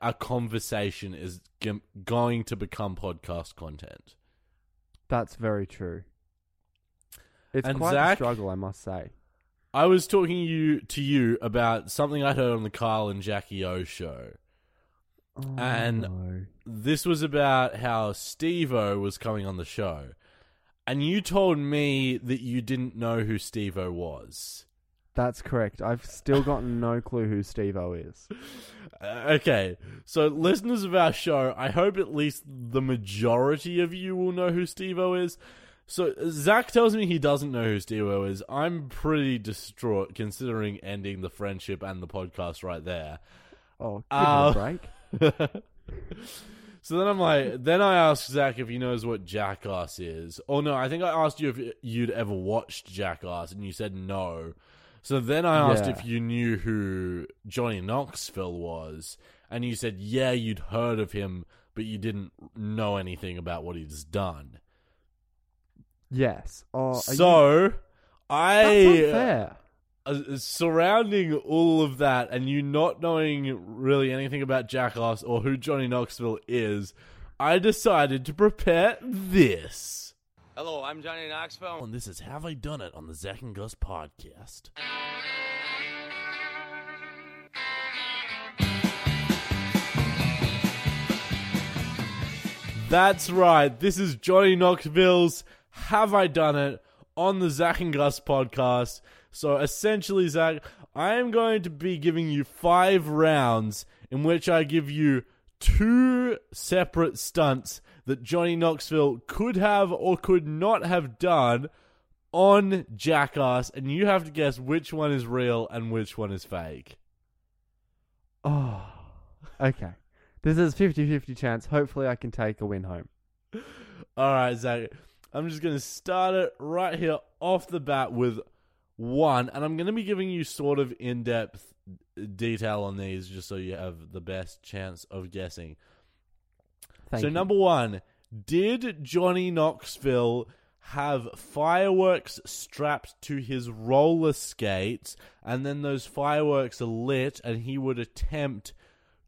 a, conversation is g- going to become podcast content. That's very true. It's And quite a struggle, I must say. I was talking you to you about something I heard on the Kyle and Jackie O show. Oh, And- no. This was about how Steve O was coming on the show. And you told me that you didn't know who Steve O was. that's correct. I've still got no clue who Steve O is. Uh, okay, so listeners of our show, I hope at least the majority of you will know who Steve O is. So Zac tells me he doesn't know who Steve O is. I'm pretty distraught considering ending the friendship and the podcast right there. Oh, give Uh, it a break. so then I'm like, then I asked Zac if he knows what Jackass is. Oh no, I think I asked you if you'd ever watched Jackass, and you said no. So then I asked Yeah. if you knew who Johnny Knoxville was, and you said yeah, you'd heard of him, but you didn't know anything about what he's done. Yes. Oh, are you- so that's I unfair. Surrounding all of that and you not knowing really anything about Jackass or who Johnny Knoxville is, I decided to prepare this. Hello, I'm Johnny Knoxville. And this is Have I Done It on the Zac and Gus podcast. That's right. This is Johnny Knoxville's Have I Done It on the Zac and Gus podcast. So essentially, Zac, I am going to be giving you five rounds in which I give you two separate stunts that Johnny Knoxville could have or could not have done on Jackass, and you have to guess which one is real and which one is fake. Oh, okay. This is 50-50 chance. Hopefully, I can take a win home. All right, Zac. I'm just going to start it right here off the bat with one, and I'm going to be giving you sort of in depth detail on these just so you have the best chance of guessing. Thank so, you. number one, did Johnny Knoxville have fireworks strapped to his roller skates, and then those fireworks are lit, and he would attempt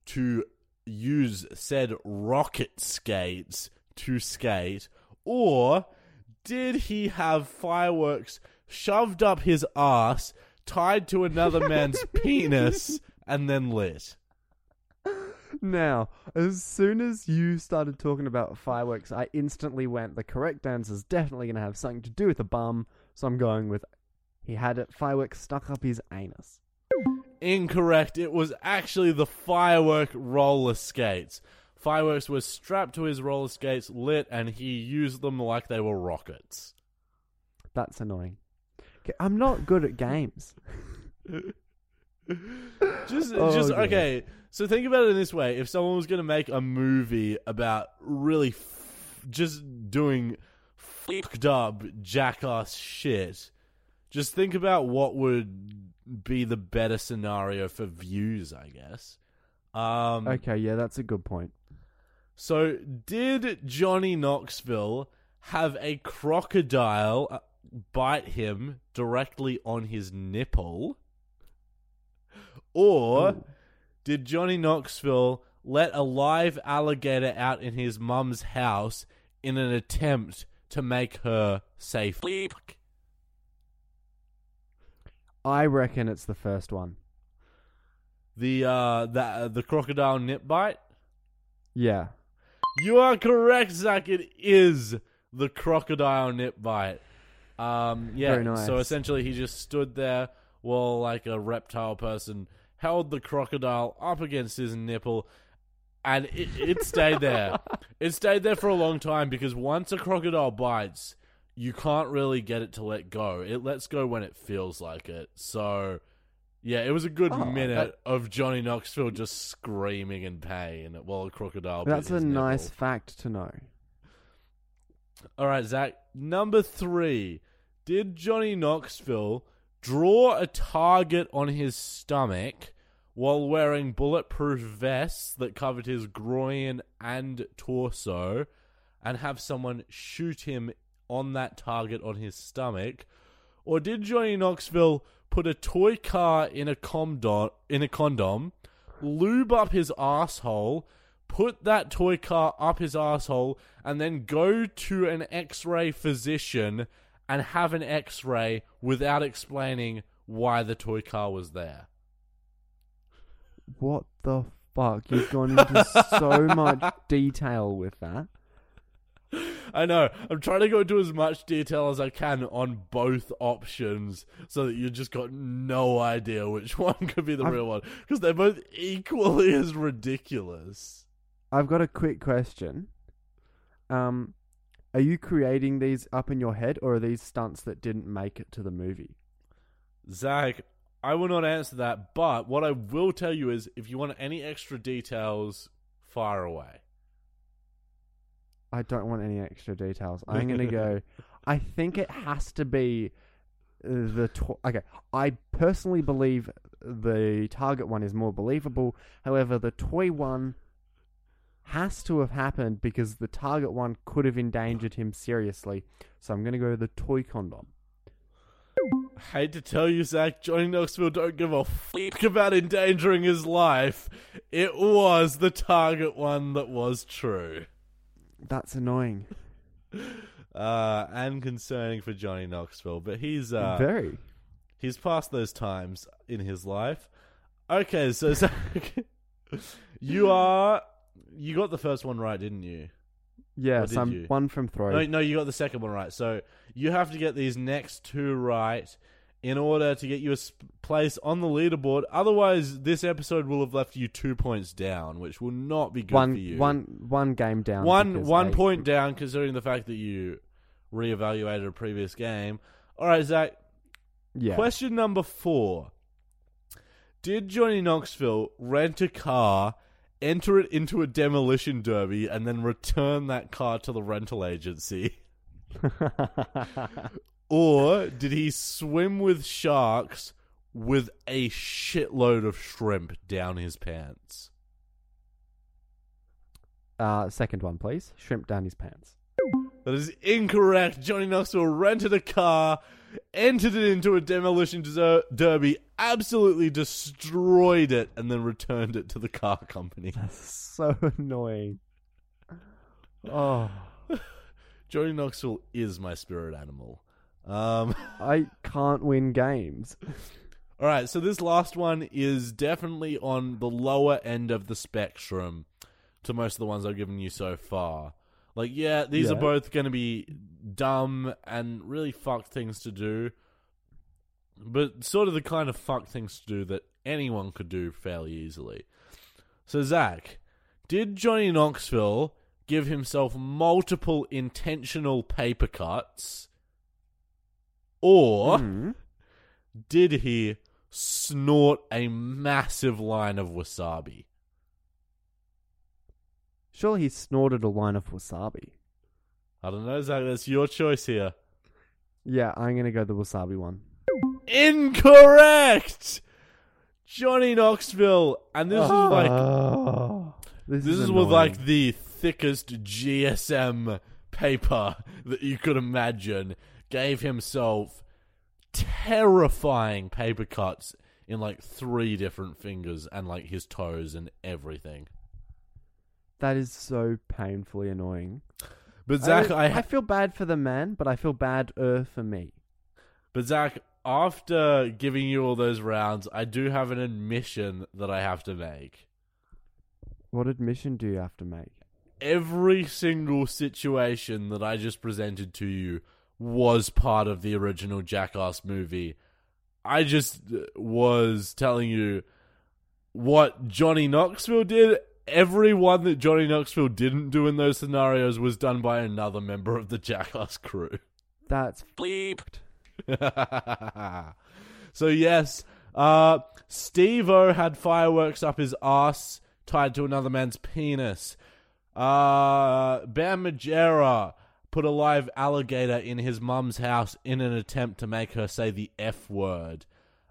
to use said rocket skates to skate, or did he have fireworks shoved up his ass, tied to another man's penis, and then lit? Now, as soon as you started talking about fireworks, I instantly went, the correct answer is definitely going to have something to do with a bum, so I'm going with he had it fireworks stuck up his anus. Incorrect. It was actually the firework roller skates. Fireworks were strapped to his roller skates, lit, and he used them like they were rockets. That's annoying. I'm not good at games. Just, Oh, just God. okay. So think about it in this way: if someone was going to make a movie about really f- just doing fucked up jackass shit, just think about what would be the better scenario for views. I guess. Um, Okay, yeah, that's a good point. So, did Johnny Knoxville have a crocodile uh, bite him directly on his nipple? Or Ooh. did Johnny Knoxville let a live alligator out in his mum's house in an attempt to make her safe? fuck? I reckon it's the first one. The uh the the crocodile nip bite? Yeah. You are correct, Zac. It is the crocodile nip bite. Um, yeah. Nice. So essentially, he just stood there while like a reptile person held the crocodile up against his nipple, and it, it stayed there. it stayed there for a long time because once a crocodile bites, you can't really get it to let go. It lets go when it feels like it. So. Yeah, it was a good Oh, minute that- of Johnny Knoxville just screaming in pain while a crocodile. That's a his nice fact to know. All right, Zac. Number three. Did Johnny Knoxville draw a target on his stomach while wearing bulletproof vests that covered his groin and torso and have someone shoot him on that target on his stomach? Or did Johnny Knoxville put a toy car in a condom, in a condom, lube up his asshole, put that toy car up his asshole, and then go to an X-ray physician and have an X-ray without explaining why the toy car was there? What the fuck? You've gone into so much detail with that. I know. I'm trying to go into as much detail as I can on both options so that you just got no idea which one could be the I've- real one because they're both equally as ridiculous. I've got a quick question. Um, are you creating these up in your head, or are these stunts that didn't make it to the movie? Zac, I will not answer that, but what I will tell you is if you want any extra details, fire away. I don't want any extra details. I'm gonna go. I think it has to be uh, the to- okay. I personally believe the target one is more believable. However, the toy one has to have happened because the target one could have endangered him seriously. So I'm gonna go to the toy condom. I Hate to tell you, Zac, Johnny Knoxville don't give a fuck about endangering his life. It was the target one that was true. That's annoying. Uh, and concerning for Johnny Knoxville, but he's uh, Very. he's past those times in his life. Okay, so Zac, you are you got the first one right, didn't you? Yes, did I'm you? one from throw. No, no, you got the second one right. So you have to get these next two right in order to get you a sp- place on the leaderboard. Otherwise, this episode will have left you two points down, which will not be good one, for you. one, one game down. one, because one I- point down, considering the fact that you reevaluated a previous game. All right, Zac. Yeah. Question number four: Did Johnny Knoxville rent a car? Enter it into a demolition derby and then return that car to the rental agency? Or did he swim with sharks with a shitload of shrimp down his pants? uh, second one, please. Shrimp down his pants. That is incorrect. Johnny Knoxville rented a car, entered it into a demolition deser- derby, absolutely destroyed it, and then returned it to the car company. So annoying. Oh, Johnny Knoxville is my spirit animal. Um, I can't win games. all right, so this last one is definitely on the lower end of the spectrum to most of the ones I've given you so far. Like, yeah, these are both going to be dumb and really fucked things to do, but sort of the kind of fucked things to do that anyone could do fairly easily. So, Zac, did Johnny Knoxville give himself multiple intentional paper cuts, or Hmm. did he snort a massive line of wasabi? Surely he snorted a line of wasabi. I don't know, Zac. That's your choice here. Yeah, I'm gonna go the wasabi one. Incorrect. Johnny Knoxville, and this is ah. like Oh, this, this is, with like the thickest GSM paper that you could imagine. Gave himself terrifying paper cuts in like three different fingers and like his toes and everything. That is so painfully annoying. But Zac, I, I, I feel bad for the man, but I feel bad er for me. but Zac, after giving you all those rounds, I do have an admission that I have to make. What admission do you have to make? every single situation that I just presented to you was part of the original Jackass movie. I just uh, was telling you what Johnny Knoxville did. Every one that Johnny Knoxville didn't do in those scenarios was done by another member of the Jackass crew. That's bleeped. so yes, uh, Steve-O had fireworks up his ass tied to another man's penis. Uh, Bam Margera put a live alligator in his mum's house in an attempt to make her say the F word.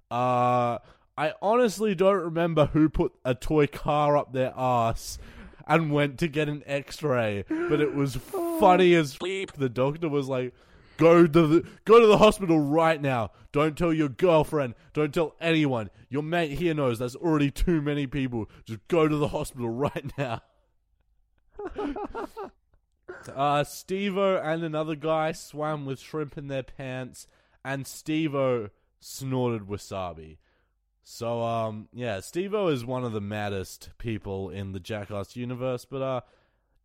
Uh, I honestly don't remember who put a toy car up their ass and went to get an X-ray, but it was funny as Bleep. the doctor was like, "Go to the go to the hospital right now. Don't tell your girlfriend. Don't tell anyone. Your mate here knows that's already too many people. Just go to the hospital right now." uh, Steve-O and another guy swam with shrimp in their pants, and Steve-O snorted wasabi. So, um, yeah, Steve-O is one of the maddest people in the Jackass universe, but, uh,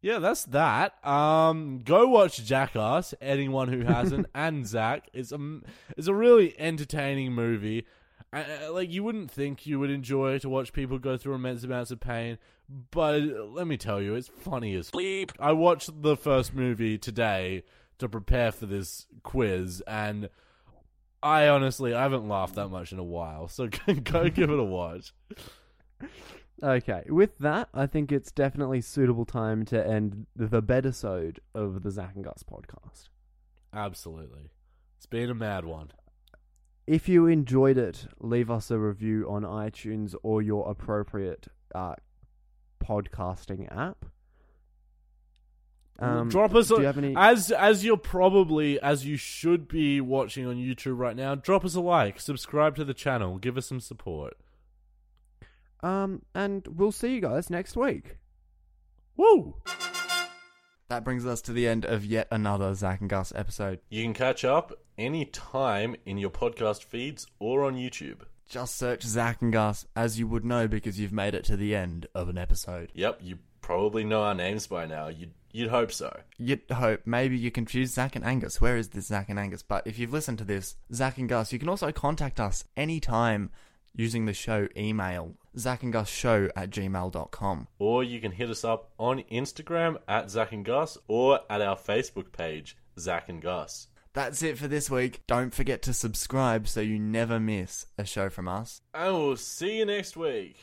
yeah, that's that. Um, go watch Jackass, anyone who hasn't, and Zac. It's a, it's a really entertaining movie. Uh, uh, like, you wouldn't think you would enjoy to watch people go through immense amounts of pain, but let me tell you, it's funny as Bleep. I watched the first movie today to prepare for this quiz, and I honestly I haven't laughed that much in a while. So go give it a watch. okay. With that, I think it's definitely suitable time to end the bedisode of the Zac and Gus podcast. Absolutely, it's been a mad one. If you enjoyed it, leave us a review on iTunes or your appropriate uh, podcasting app. Um, Drop us a, any? as as you're probably as you should be watching on YouTube right now. Drop us a like, subscribe to the channel, give us some support. Um, and we'll see you guys next week. Woo! That brings us to the end of yet another Zac and Gus episode. You can catch up anytime in your podcast feeds or on YouTube. Just search Zac and Gus, as you would know because you've made it to the end of an episode. Yep, you probably know our names by now. You'd, you'd hope so. You'd hope maybe you confuse Zac and Angus. Where is this Zac and Angus? But if you've listened to this, Zac and Gus, you can also contact us anytime using the show email, zacandgusshow at gmail.com. Or you can hit us up on Instagram at Zac and Gus or at our Facebook page, Zac and Gus. That's it for this week. Don't forget to subscribe so you never miss a show from us. And we'll see you next week.